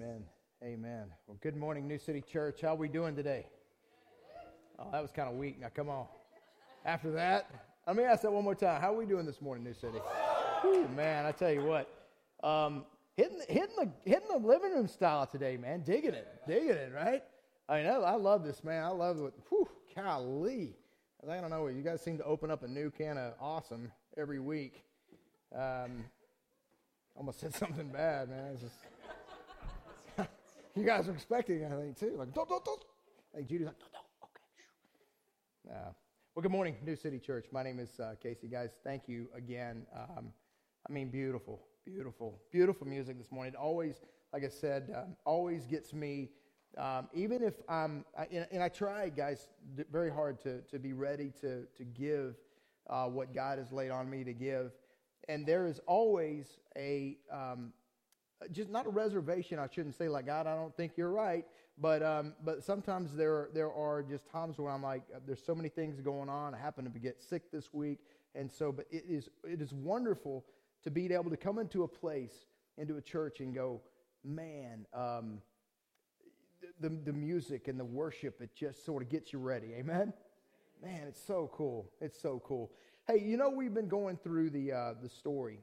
Amen. Amen. Well, good morning, New City Church. How are we doing today? Oh, that was kind of weak. Now, come on. After that, let me ask that one more time. How are we doing this morning, New City? Whew, man, I tell you what. Um, hitting, hitting, the, hitting the living room style today, man. Digging it. Digging it, right? I know. I love this, man. I love it. Whew, golly. I don't know. You guys seem to open up a new can of awesome every week. Um, almost said something bad, man. You guys are expecting, I think, too. Like, don't, don't, don't. Like Judy's like, don't, don't. Okay. Uh, well, good morning, New City Church. My name is uh, Casey. Guys, thank you again. Um, I mean, beautiful, beautiful, beautiful music this morning. It always, like I said, um, always gets me. Um, even if I'm, I, and, and, I try, guys, very hard to, to be ready to, to give uh, what God has laid on me to give and there is always a um, just not a reservation. I shouldn't say like God, I don't think you're right, but um, but sometimes there there are just times where I'm like, uh, there's so many things going on. I happen to get sick this week, and so but it is it is wonderful to be able to come into a place into a church and go, man. Um, the, the music and the worship, it just sort of gets you ready. Amen? Man, it's so cool. It's so cool. Hey, you know we've been going through the uh, the story,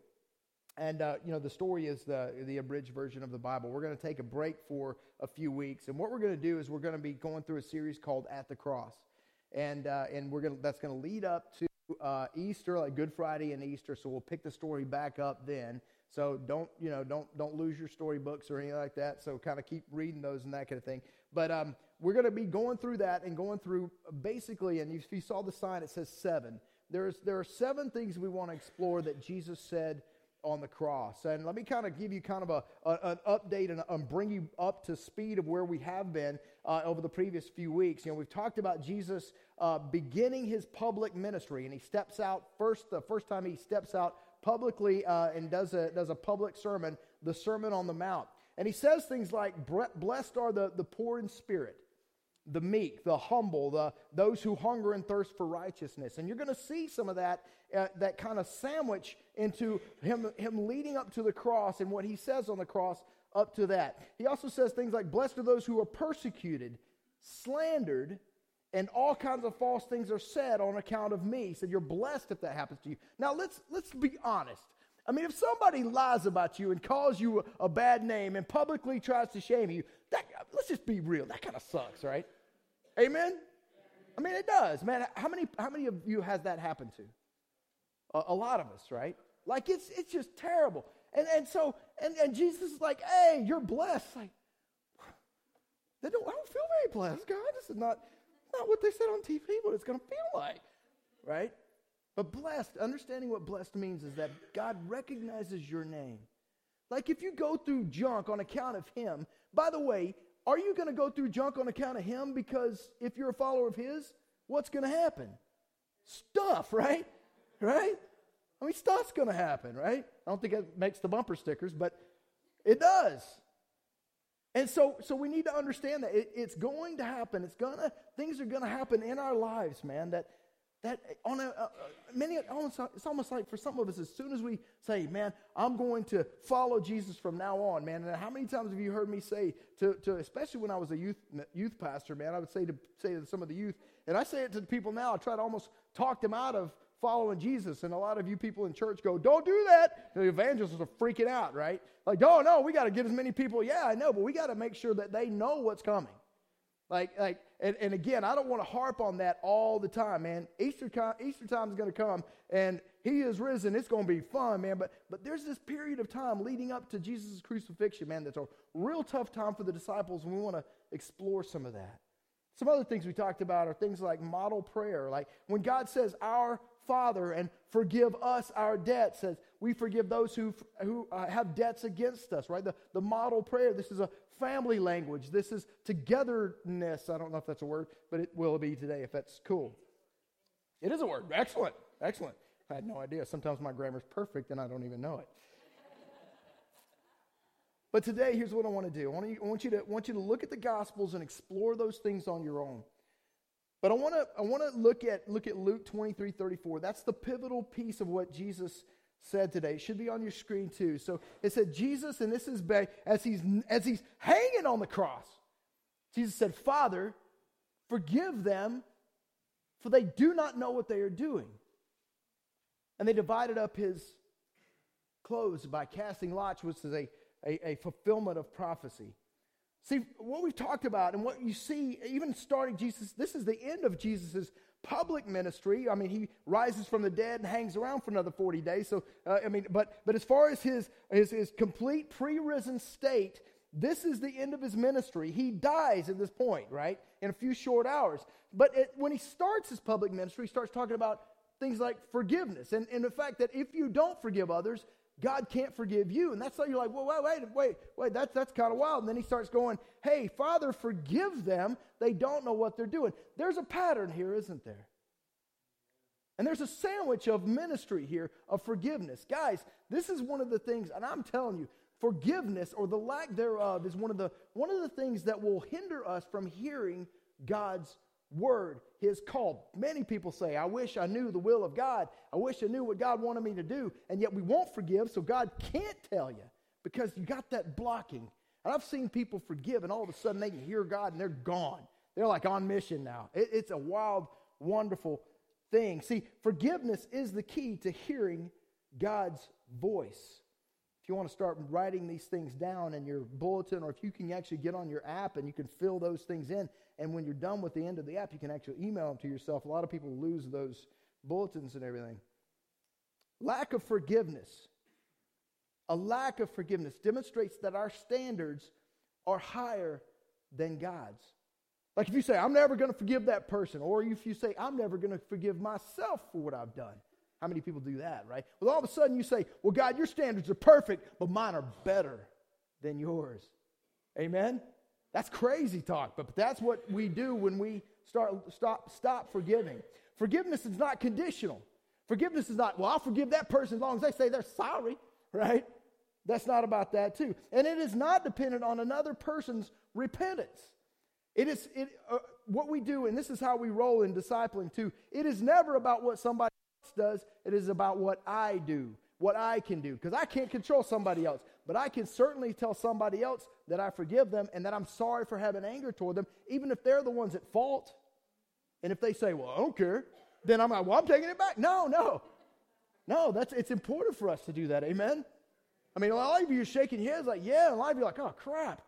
and uh, you know the story is the the abridged version of the Bible. We're going to take a break for a few weeks, and what we're going to do is we're going to be going through a series called At the Cross, and uh, and we're going that's going to lead up to uh, Easter, like Good Friday and Easter. So we'll pick the story back up then. So don't you know don't don't lose your storybooks or anything like that. So kind of keep reading those and that kind of thing. But um, we're going to be going through that and going through basically, and if you saw the sign, it says seven there's, there are seven things we want to explore that Jesus said on the cross. And let me kind of give you kind of a, a an update and, and, bring you up to speed of where we have been uh, over the previous few weeks. You know, we've talked about Jesus uh, beginning his public ministry, and he steps out first. The first time he steps out publicly uh, and does a does a public sermon, the Sermon on the Mount, and he says things like, "Blessed are the the poor in spirit." The meek, the humble, the, those who hunger and thirst for righteousness. And you're going to see some of that, uh, that kind of sandwich into him, him leading up to the cross and what he says on the cross up to that. He also says things like, Blessed are those who are persecuted, slandered, and all kinds of false things are said on account of me. He said, You're blessed if that happens to you. Now, let's, let's be honest. I mean, if somebody lies about you and calls you a, bad name and publicly tries to shame you, that, let's just be real. That kind of sucks, right? Amen? I mean, it does, man. How many, how many of you has that happened to? A, a lot of us, right? Like, it's, it's just terrible. And, and so, and, and Jesus is like, hey, you're blessed. Like, they don't, I don't feel very blessed, God. This is not, not what they said on TV, what it's going to feel like, right? But blessed, understanding what blessed means is that God recognizes your name. Like if you go through junk on account of Him, by the way, are you going to go through junk on account of him? Because if you're a follower of his, what's going to happen? Stuff, right? Right? I mean, stuff's going to happen, right? I don't think it makes the bumper stickers, but it does. And so, so we need to understand that it, it's going to happen. It's gonna things are going to happen in our lives, man. That that on a, uh, many it's almost like for some of us as soon as we say man i'm going to follow jesus from now on man and how many times have you heard me say to, to especially when i was a youth youth pastor man i would say to say to some of the youth and i say it to people now i try to almost talk them out of following jesus and a lot of you people in church go don't do that. The evangelists are freaking out right? Like oh no we got to get as many people. Yeah i know but we got to make sure that they know what's coming like, like, and, and again, I don't want to harp on that all the time, man. Easter, Easter time is going to come, and He is risen. It's going to be fun, man. But, but there's this period of time leading up to Jesus' crucifixion, man. That's a real tough time for the disciples, and we want to explore some of that. Some other things we talked about are things like model prayer, like when God says, "Our Father," and forgive us our debts, says we forgive those who who uh, have debts against us. Right? The the model prayer. This is a family language. This is togetherness. I don't know if that's a word, but it will be today if that's cool. It is a word. Excellent. Excellent. I had no idea. Sometimes my grammar's perfect and I don't even know it. but today, here's what I want to do. I want, you, I want, you to, want you to look at the Gospels and explore those things on your own. But I want to I want to look at look at Luke 23, 34. That's the pivotal piece of what Jesus said today. It should be on your screen too. So it said Jesus, and this is as he's as he's hanging on the cross. Jesus said, "Father, forgive them, for they do not know what they are doing." And they divided up his clothes by casting lots, which is a, a, a fulfillment of prophecy. See, what we've talked about and what you see, even starting Jesus, this is the end of Jesus' public ministry. I mean, he rises from the dead and hangs around for another 40 days. So, uh, I mean, but, but as far as his, his, his complete pre risen state, this is the end of his ministry. He dies at this point, right? In a few short hours. But it, when he starts his public ministry, he starts talking about things like forgiveness and, and the fact that if you don't forgive others, God can't forgive you. And that's how you're like, well, wait, wait, wait, wait, that's, that's kind of wild. And then he starts going, hey, Father, forgive them. They don't know what they're doing. There's a pattern here, isn't there? And there's a sandwich of ministry here of forgiveness. Guys, this is one of the things, and I'm telling you, forgiveness or the lack thereof is one of the, one of the things that will hinder us from hearing God's word, his call. Many people say, I wish I knew the will of God. I wish I knew what God wanted me to do. And yet we won't forgive, so God can't tell you because you got that blocking. And I've seen people forgive, and all of a sudden they can hear God and they're gone. They're like on mission now. It, it's a wild, wonderful thing. See, forgiveness is the key to hearing God's voice. If you want to start writing these things down in your bulletin, or if you can actually get on your app and you can fill those things in, and when you're done with the end of the app, you can actually email them to yourself. A lot of people lose those bulletins and everything. Lack of forgiveness. A lack of forgiveness demonstrates that our standards are higher than God's. Like if you say, I'm never going to forgive that person, or if you say, I'm never going to forgive myself for what I've done, how many people do that, right? Well, all of a sudden you say, Well, God, your standards are perfect, but mine are better than yours. Amen? That's crazy talk, but that's what we do when we start stop stop forgiving. Forgiveness is not conditional. Forgiveness is not, well, I'll forgive that person as long as they say they're sorry, right? That's not about that too. And it is not dependent on another person's repentance. It is it, uh, what we do, and this is how we roll in discipling too. It is never about what somebody does, it is about what I do, what I can do. Because I can't control somebody else, but I can certainly tell somebody else that I forgive them and that I'm sorry for having anger toward them, even if they're the ones at fault. And if they say, well, I don't care, then I'm like, well, I'm taking it back. No, no. No, that's it's important for us to do that. Amen. I mean, a lot of you are shaking your heads like, yeah, a lot of you are like, oh crap.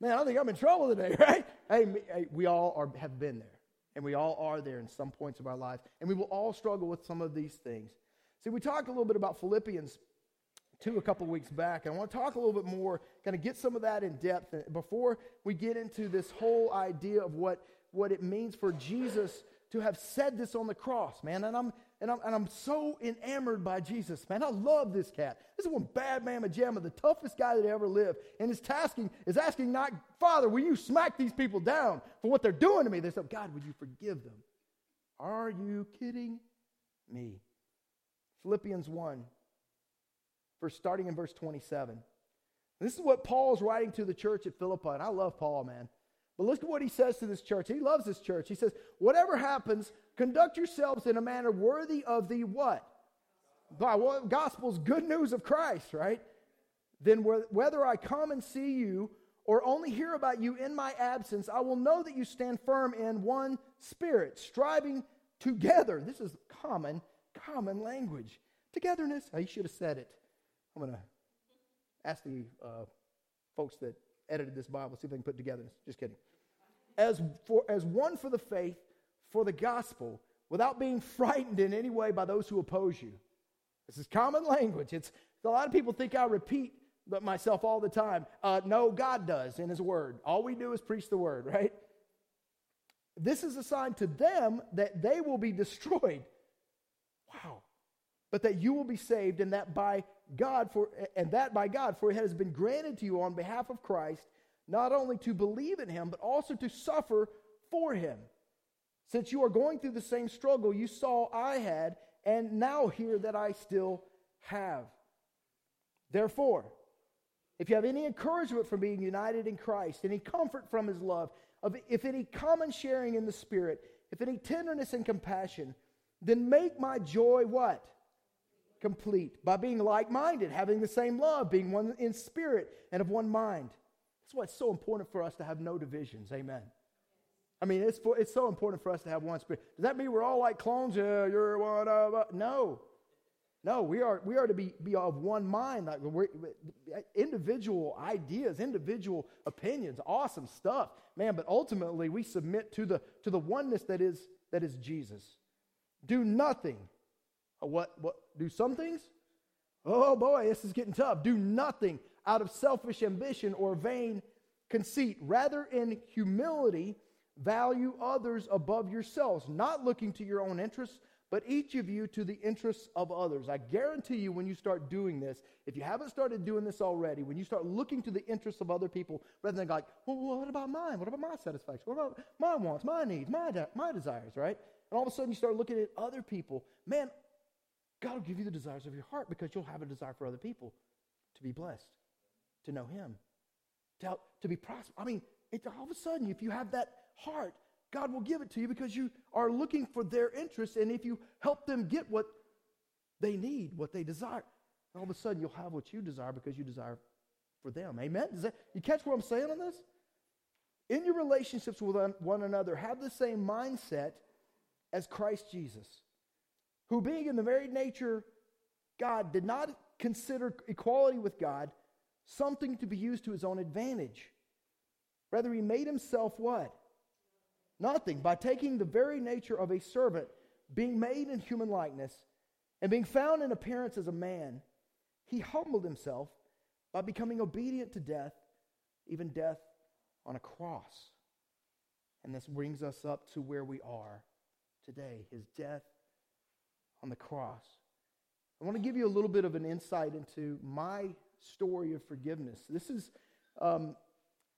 Man, I think I'm in trouble today, right? Hey, hey we all are, have been there. And we all are there in some points of our life, And we will all struggle with some of these things. See, we talked a little bit about Philippians 2 a couple weeks back. And I want to talk a little bit more, kind of get some of that in depth before we get into this whole idea of what, what it means for Jesus to have said this on the cross, man. And I'm, and I'm, and I'm so enamored by Jesus, man. I love this cat. This is one bad mamma jamma, the toughest guy that ever lived. And his tasking is asking not, Father, will you smack these people down for what they're doing to me? They said, God, would you forgive them? Are you kidding me? Philippians 1, verse, starting in verse 27. This is what Paul is writing to the church at Philippi. And I love Paul, man. But look at what he says to this church. He loves this church. He says, Whatever happens, conduct yourselves in a manner worthy of the what? By what? Gospel's good news of Christ, right? Then whether I come and see you or only hear about you in my absence, I will know that you stand firm in one spirit, striving together. This is common, common language. Togetherness. Oh, you should have said it. I'm going to ask the uh, folks that edited this Bible, see if they can put togetherness. Just kidding as, for, as one for the faith, for the gospel, without being frightened in any way by those who oppose you. This is common language. It's, a lot of people think I repeat myself all the time. Uh, no, God does in His Word. All we do is preach the Word, right? This is a sign to them that they will be destroyed. Wow. But that you will be saved, and that by God, for and that by God, for it has been granted to you on behalf of Christ not only to believe in him, but also to suffer for him. Since you are going through the same struggle you saw I had, and now hear that I still have. Therefore, if you have any encouragement from being united in Christ, any comfort from his love, if any common sharing in the Spirit, if any tenderness and compassion, then make my joy what? complete by being like minded, having the same love, being one in spirit and of one mind. That's why it's so important for us to have no divisions. Amen. I mean, it's, for, it's so important for us to have one spirit. Does that mean we're all like clones? Yeah, you're one of us. No. No, we are, we are to be, be of one mind. Like we're, individual ideas, individual opinions, awesome stuff. Man, but ultimately we submit to the, to the oneness that is, that is Jesus. Do nothing. What, what, do some things? Oh boy, this is getting tough. Do nothing out of selfish ambition or vain conceit. Rather, in humility, value others above yourselves, not looking to your own interests, but each of you to the interests of others. I guarantee you, when you start doing this, if you haven't started doing this already, when you start looking to the interests of other people, rather than like, well, what about mine? What about my satisfaction? What about my wants, my needs, my, de- my desires, right? And all of a sudden you start looking at other people. Man, God will give you the desires of your heart because you'll have a desire for other people to be blessed, to know Him, to, to be prosperous. I mean, it, all of a sudden, if you have that heart, God will give it to you because you are looking for their interest. And if you help them get what they need, what they desire, all of a sudden you'll have what you desire because you desire for them. Amen? That, you catch what I'm saying on this? In your relationships with one another, have the same mindset as Christ Jesus, who, being in the very nature God, did not consider equality with God something to be used to his own advantage. Rather, he made himself what? Nothing. By taking the very nature of a servant, being made in human likeness, and being found in appearance as a man, he humbled himself by becoming obedient to death, even death on a cross. And this brings us up to where we are today his death on the cross. I want to give you a little bit of an insight into my story of forgiveness. This is, um,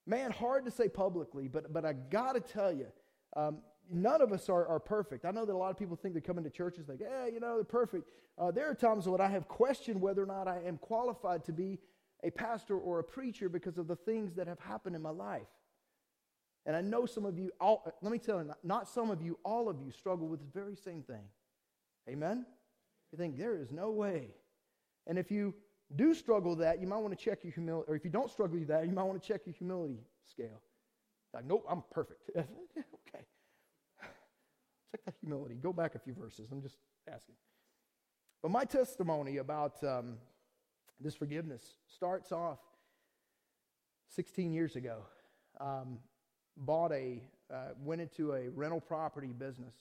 man, hard to say publicly, but, but I got to tell you, um, none of us are, are perfect. I know that a lot of people think they come into churches like, yeah, you know, they're perfect. Uh, there are times when I have questioned whether or not I am qualified to be a pastor or a preacher because of the things that have happened in my life. And I know some of you, all, let me tell you, not some of you, all of you struggle with the very same thing. Amen? You think there is no way. And if you do struggle that, you might want to check your humility, or if you don't struggle with that, you might want to check your humility scale. Like, nope, I'm perfect. okay. Check that humility. Go back a few verses. I'm just asking. But my testimony about um, this forgiveness starts off 16 years ago. Um, bought a, uh, went into a rental property business.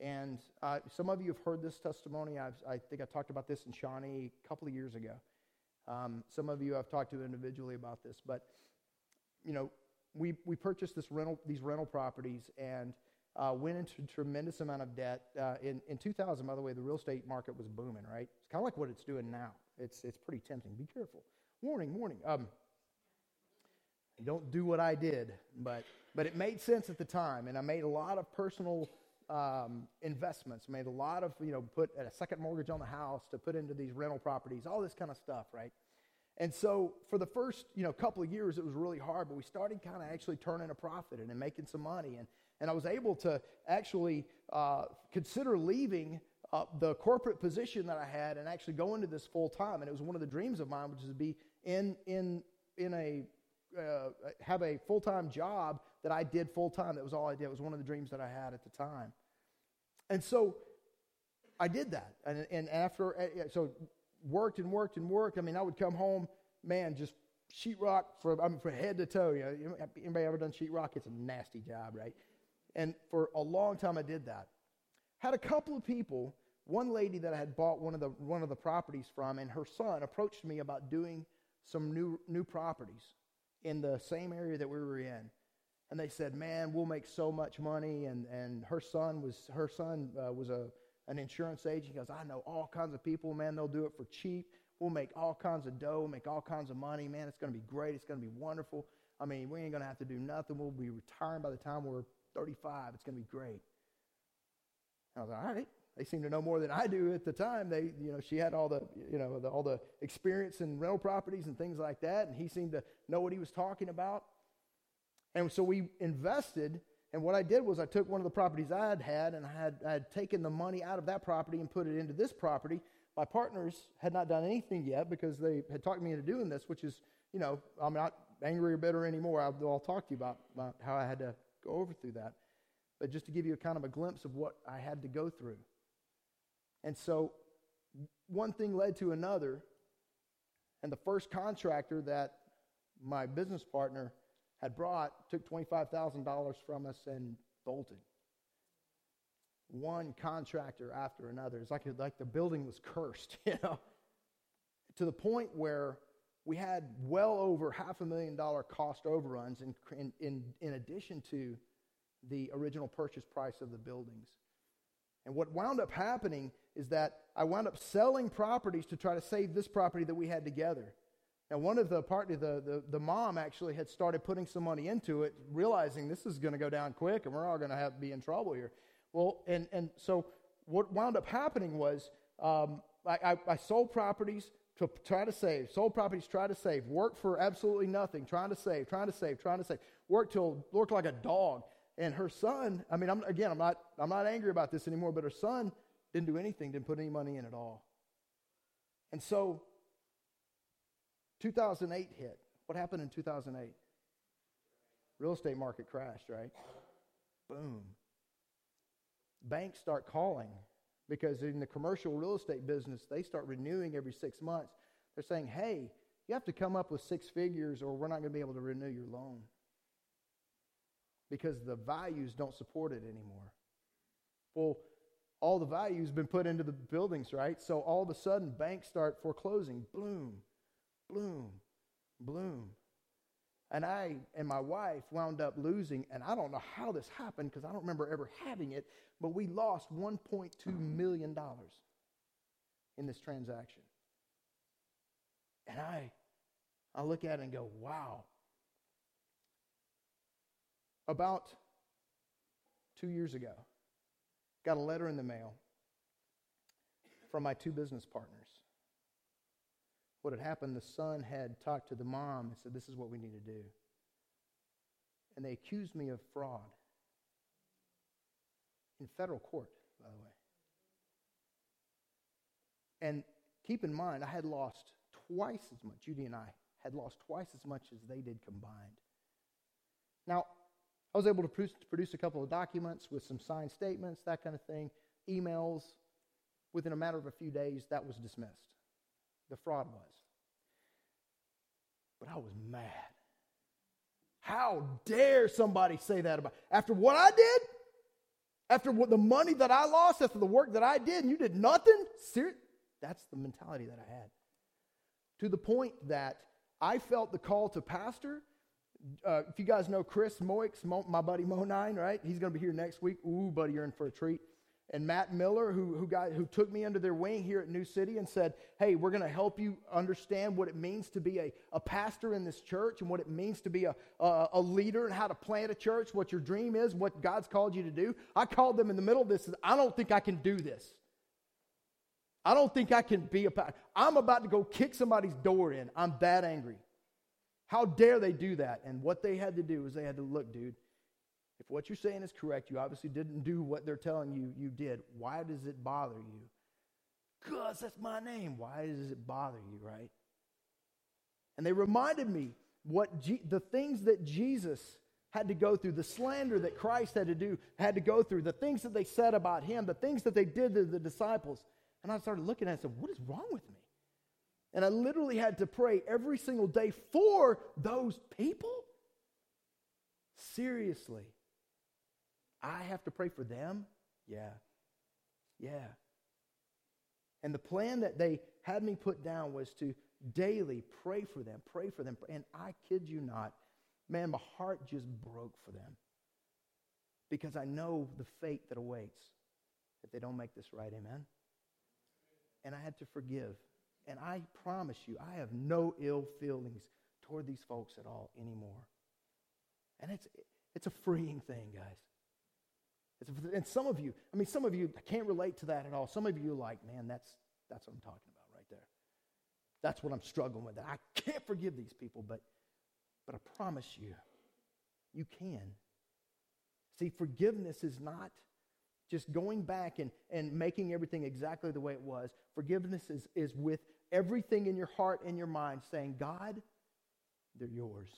And uh, some of you have heard this testimony. I've, i think I talked about this in Shawnee a couple of years ago. Um, some of you I've talked to individually about this. But, you know, we, we purchased this rental, these rental properties and uh, went into a tremendous amount of debt. Uh, in, in 2000, by the way, the real estate market was booming, right? It's kind of like what it's doing now. It's, it's pretty tempting. Be careful. Warning, warning. Um, don't do what I did, but, but it made sense at the time. And I made a lot of personal um, investments, made a lot of, you know, put a second mortgage on the house to put into these rental properties, all this kind of stuff, right? And so for the first, you know, couple of years, it was really hard, but we started kind of actually turning a profit and, and making some money. And, and I was able to actually uh, consider leaving uh, the corporate position that I had and actually go into this full time. And it was one of the dreams of mine, which is to be in, in, in a, uh, have a full time job that I did full time. That was all I did. It was one of the dreams that I had at the time. And so I did that. And, and after, uh, so worked and worked and worked. I mean, I would come home, man, just sheetrock from, I mean, from head to toe. You know, anybody ever done sheetrock? It's a nasty job, right? And for a long time, I did that. Had a couple of people, one lady that I had bought one of the one of the properties from, and her son approached me about doing some new new properties in the same area that we were in. And they said, "Man, we'll make so much money." And and her son was her son uh, was a an insurance agent. He goes, I know all kinds of people, man. They'll do it for cheap. We'll make all kinds of dough, make all kinds of money, man. It's going to be great. It's going to be wonderful. I mean, we ain't going to have to do nothing. We'll be retiring by the time we're 35. It's going to be great. And I was like, all right. They seem to know more than I do at the time. They, you know, she had all the, you know, the, all the experience in rental properties and things like that, and he seemed to know what he was talking about. And so we invested and what I did was I took one of the properties I had had and I had, I had taken the money out of that property and put it into this property. my partners had not done anything yet because they had talked me into doing this, which is, you know, I'm not angry or bitter anymore. I'll, I'll talk to you about, about how I had to go over through that. But just to give you a kind of a glimpse of what I had to go through. And so one thing led to another. And the first contractor that my business partner had brought took $25,000 from us and bolted. One contractor after another. It's like, like the building was cursed, you know, to the point where we had well over half a million dollar cost overruns in, in, in, in addition to the original purchase price of the buildings. And what wound up happening is that I wound up selling properties to try to save this property that we had together. Now, one of the party, the, the, the mom actually had started putting some money into it, realizing this is going to go down quick and we're all going to have be in trouble here. Well, and, and so what wound up happening was um, I, I, I sold properties to try to save, sold properties, try to save, worked for absolutely nothing, trying to save, trying to save, trying to save, worked till worked like a dog. And her son, I mean, I'm, again, I'm not, I'm not angry about this anymore, but her son didn't do anything, didn't put any money in at all. And so 2008 hit. What happened in 2008? Real estate market crashed, right? Boom. Banks start calling because in the commercial real estate business, they start renewing every six months. They're saying, hey, you have to come up with six figures or we're not going to be able to renew your loan because the values don't support it anymore. Well, all the value's been put into the buildings, right? So all of a sudden, banks start foreclosing. Bloom, bloom, bloom. And I and my wife wound up losing, and I don't know how this happened because I don't remember ever having it, but we lost $1.2 million in this transaction. And I, I look at it and go, wow. About two years ago, got a letter in the mail from my two business partners. What had happened, the son had talked to the mom and said, This is what we need to do. And they accused me of fraud in federal court, by the way. And keep in mind, I had lost twice as much, Judy and I had lost twice as much as they did combined. Now, I was able to produce a couple of documents with some signed statements, that kind of thing, emails. Within a matter of a few days, that was dismissed. The fraud was. But I was mad. How dare somebody say that about after what I did? After what the money that I lost, after the work that I did, and you did nothing? Ser- That's the mentality that I had. To the point that I felt the call to pastor uh, if you guys know Chris Moix, Mo, my buddy Mo Nine, right? He's going to be here next week. Ooh, buddy, you're in for a treat. And Matt Miller, who, who, got, who took me under their wing here at New City and said, Hey, we're going to help you understand what it means to be a, a pastor in this church and what it means to be a, a, a leader and how to plant a church, what your dream is, what God's called you to do. I called them in the middle of this. I don't think I can do this. I don't think I can be a pastor. I'm about to go kick somebody's door in. I'm that angry. How dare they do that? And what they had to do is they had to look, dude, if what you're saying is correct, you obviously didn't do what they're telling you you did. Why does it bother you? Because that's my name. Why does it bother you, right? And they reminded me what G- the things that Jesus had to go through, the slander that Christ had to do, had to go through, the things that they said about him, the things that they did to the disciples. And I started looking at it and said, What is wrong with me? And I literally had to pray every single day for those people. Seriously. I have to pray for them? Yeah. Yeah. And the plan that they had me put down was to daily pray for them, pray for them. And I kid you not, man, my heart just broke for them because I know the fate that awaits if they don't make this right. Amen? And I had to forgive. And I promise you, I have no ill feelings toward these folks at all anymore. And it's, it's a freeing thing, guys. And some of you, I mean, some of you I can't relate to that at all. Some of you are like, man, that's, that's what I'm talking about right there. That's what I'm struggling with. I can't forgive these people, but, but I promise you, you can. See, forgiveness is not just going back and, and making everything exactly the way it was. Forgiveness is, is with everything in your heart and your mind saying, God, they're yours.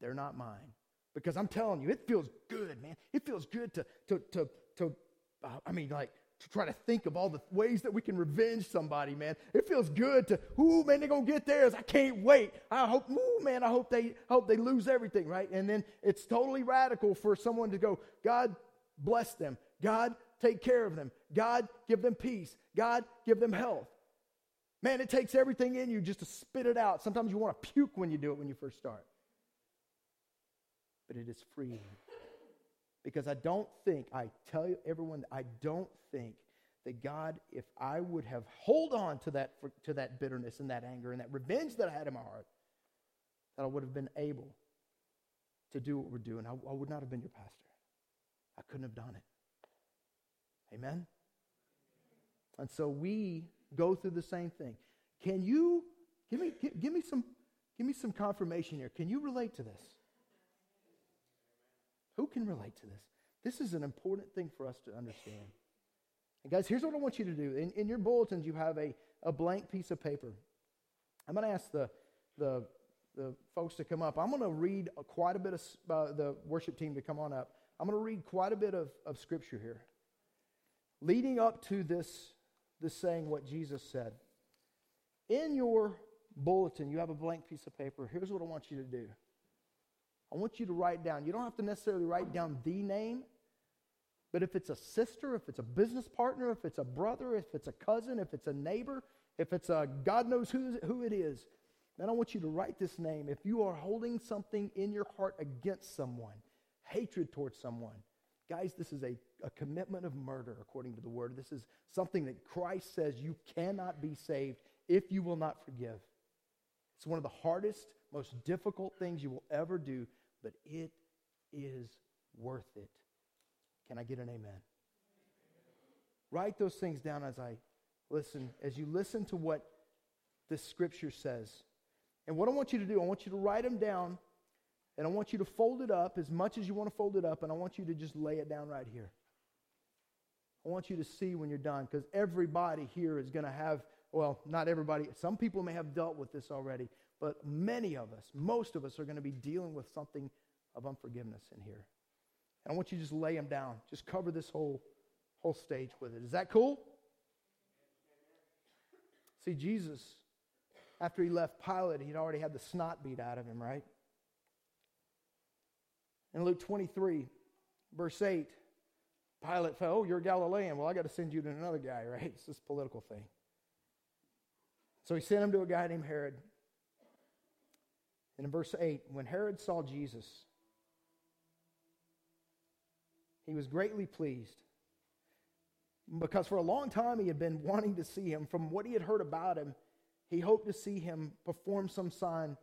They're not mine. Because I'm telling you, it feels good, man. It feels good to, to, to, to uh, I mean, like, to try to think of all the ways that we can revenge somebody, man. It feels good to, ooh, man, they're gonna get theirs. I can't wait. I hope, ooh, man, I hope they hope they lose everything, right? And then it's totally radical for someone to go, God, bless them. God, take care of them. God, give them peace. God, give them health. Man, it takes everything in you just to spit it out. Sometimes you want to puke when you do it when you first start. But it is freeing. Because I don't think, I tell you, everyone, I don't think that God, if I would have hold on to that, to that bitterness and that anger and that revenge that I had in my heart, that I would have been able to do what we're doing. I, I would not have been your pastor. I couldn't have done it. Amen? And so we go through the same thing. Can you give me give, give, me some give me some confirmation here? Can you relate to this? Who can relate to this? This is an important thing for us to understand. And guys, here's what I want you to do. In, in your bulletins, you have a, a blank piece of paper. I'm going to ask the, the, the folks to come up. I'm going to read a, quite a bit of uh, the worship team to come on up. I'm going to read quite a bit of, of scripture here. Leading up to this, this saying what Jesus said. In your bulletin, you have a blank piece of paper. Here's what I want you to do. I want you to write down. You don't have to necessarily write down the name, but if it's a sister, if it's a business partner, if it's a brother, if it's a cousin, if it's a neighbor, if it's a God knows who, it is, then I want you to write this name. If you are holding something in your heart against someone, hatred towards someone. Guys, this is a, a commitment of murder according to the word. This is something that Christ says you cannot be saved if you will not forgive. It's one of the hardest, most difficult things you will ever do, but it is worth it. Can I get an amen? Write those things down as I listen, as you listen to what the scripture says. And what I want you to do, I want you to write them down and I want you to fold it up as much as you want to fold it up, and I want you to just lay it down right here. I want you to see when you're done, because everybody here is going to have, well, not everybody, some people may have dealt with this already, but many of us, most of us, are going to be dealing with something of unforgiveness in here. And I want you to just lay them down. Just cover this whole, whole stage with it. Is that cool? See, Jesus, after he left Pilate, he'd already had the snot beat out of him, right? In Luke 23, verse 8, Pilate fell, Oh, you're a Galilean. Well, I got to send you to another guy, right? It's this political thing. So he sent him to a guy named Herod. And in verse 8, when Herod saw Jesus, he was greatly pleased because for a long time he had been wanting to see him. From what he had heard about him, he hoped to see him perform some sign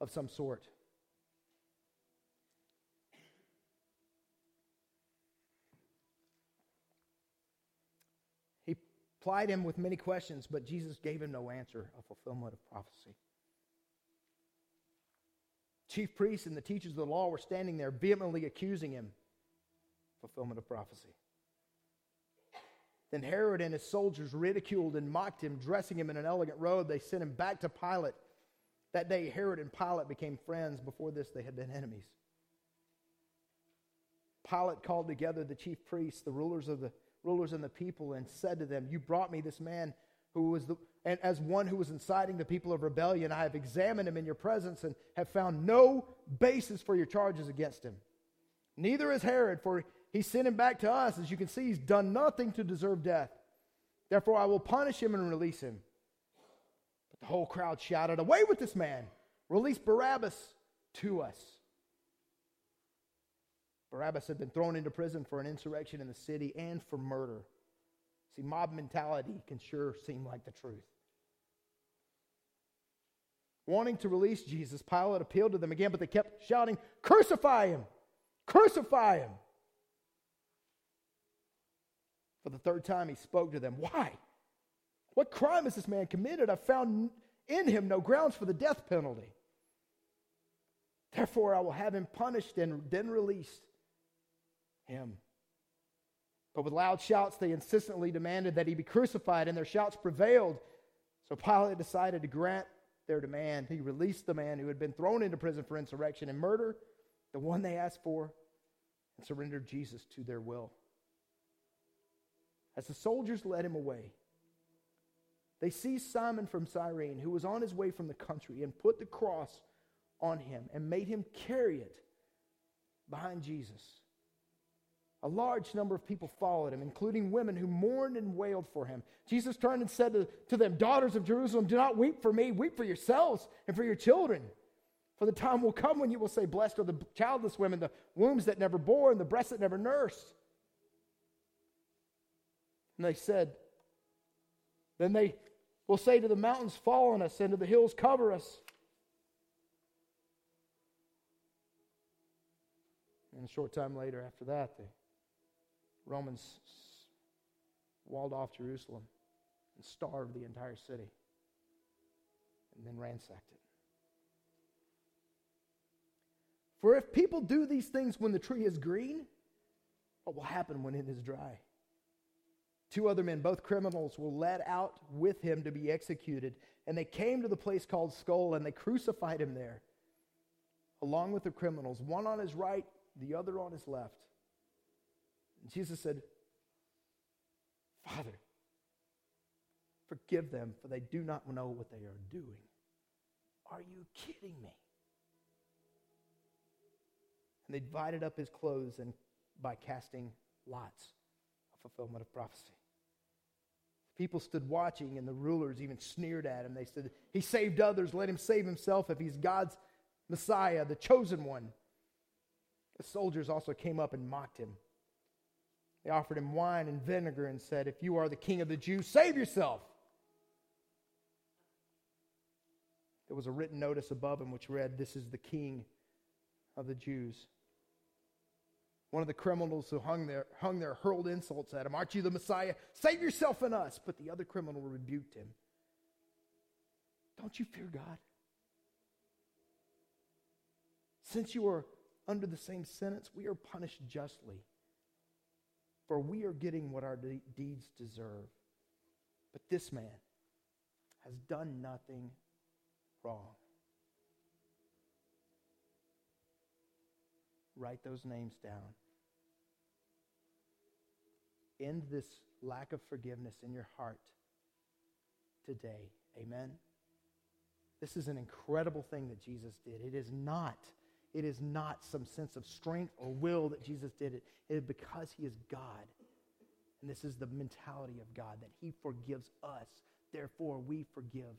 of some sort. He plied him with many questions, but Jesus gave him no answer, a fulfillment of prophecy. Chief priests and the teachers of the law were standing there vehemently accusing him, fulfillment of prophecy. Then Herod and his soldiers ridiculed and mocked him, dressing him in an elegant robe. They sent him back to Pilate. That day, Herod and Pilate became friends. Before this, they had been enemies. Pilate called together the chief priests, the rulers of the rulers and the people and said to them, You brought me this man who was the, and as one who was inciting the people of rebellion. I have examined him in your presence and have found no basis for your charges against him. Neither is Herod, for he sent him back to us. As you can see, he's done nothing to deserve death. Therefore, I will punish him and release him. But the whole crowd shouted, Away with this man! Release Barabbas to us. Barabbas had been thrown into prison for an insurrection in the city and for murder. See, mob mentality can sure seem like the truth. Wanting to release Jesus, Pilate appealed to them again, but they kept shouting, Crucify him! Crucify him! For the third time, he spoke to them. Why? What crime has this man committed? I found in him no grounds for the death penalty. Therefore, I will have him punished and then release him. But with loud shouts, they insistently demanded that he be crucified, and their shouts prevailed. So Pilate decided to grant their demand. He released the man who had been thrown into prison for insurrection and murder, the one they asked for, and surrendered Jesus to their will. As the soldiers led him away, they seized Simon from Cyrene, who was on his way from the country, and put the cross on him and made him carry it behind Jesus. A large number of people followed him, including women who mourned and wailed for him. Jesus turned and said to, to them, Daughters of Jerusalem, do not weep for me, weep for yourselves and for your children. For the time will come when you will say, Blessed are the childless women, the wombs that never bore, and the breasts that never nursed. And they said, Then they will say to the mountains, Fall on us, and to the hills, Cover us. And a short time later, after that, the Romans walled off Jerusalem and starved the entire city and then ransacked it. For if people do these things when the tree is green, what will happen when it is dry? Two other men, both criminals, were led out with him to be executed. And they came to the place called Skull, and they crucified him there, along with the criminals, one on his right, the other on his left. And Jesus said, Father, forgive them, for they do not know what they are doing. Are you kidding me? And they divided up his clothes and by casting lots, a fulfillment of prophecy. People stood watching, and the rulers even sneered at him. They said, He saved others, let him save himself if he's God's Messiah, the chosen one. The soldiers also came up and mocked him. They offered him wine and vinegar and said, If you are the king of the Jews, save yourself. There was a written notice above him which read, This is the king of the Jews. One of the criminals who hung there, hung there hurled insults at him. Aren't you the Messiah? Save yourself and us. But the other criminal rebuked him. Don't you fear God? Since you are under the same sentence, we are punished justly. For we are getting what our de- deeds deserve. But this man has done nothing wrong. Write those names down. End this lack of forgiveness in your heart today. Amen. This is an incredible thing that Jesus did. It is not it is not some sense of strength or will that Jesus did it. It is because he is God. And this is the mentality of God that he forgives us. Therefore, we forgive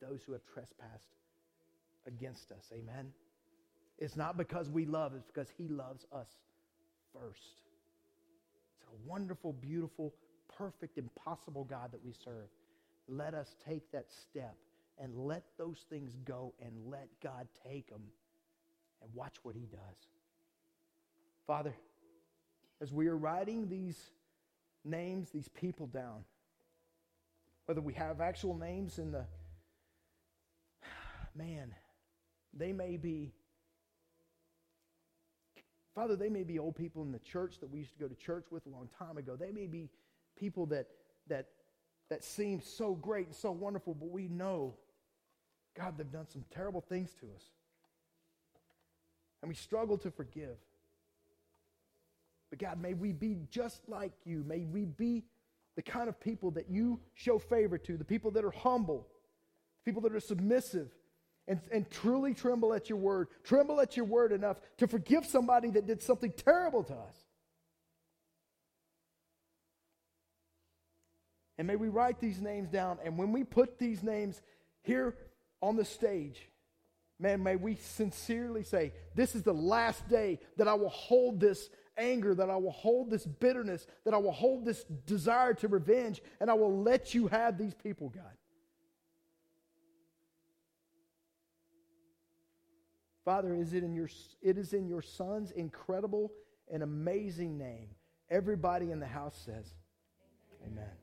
those who have trespassed against us. Amen. It's not because we love, it's because he loves us first. It's a wonderful, beautiful, perfect, impossible God that we serve. Let us take that step and let those things go and let God take them and watch what he does. Father, as we are writing these names, these people down, whether we have actual names in the, man, they may be, Father, they may be old people in the church that we used to go to church with a long time ago. They may be people that, that, that seem so great and so wonderful, but we know, God, they've done some terrible things to us and we struggle to forgive. But God, may we be just like you. May we be the kind of people that you show favor to, the people that are humble, people that are submissive, and, and truly tremble at your word. Tremble at your word enough to forgive somebody that did something terrible to us. And may we write these names down. And when we put these names here on the stage, Man, may we sincerely say, This is the last day that I will hold this anger, that I will hold this bitterness, that I will hold this desire to revenge, and I will let you have these people, God. Father, is it, in your, it is in your Son's incredible and amazing name. Everybody in the house says, Amen. Amen.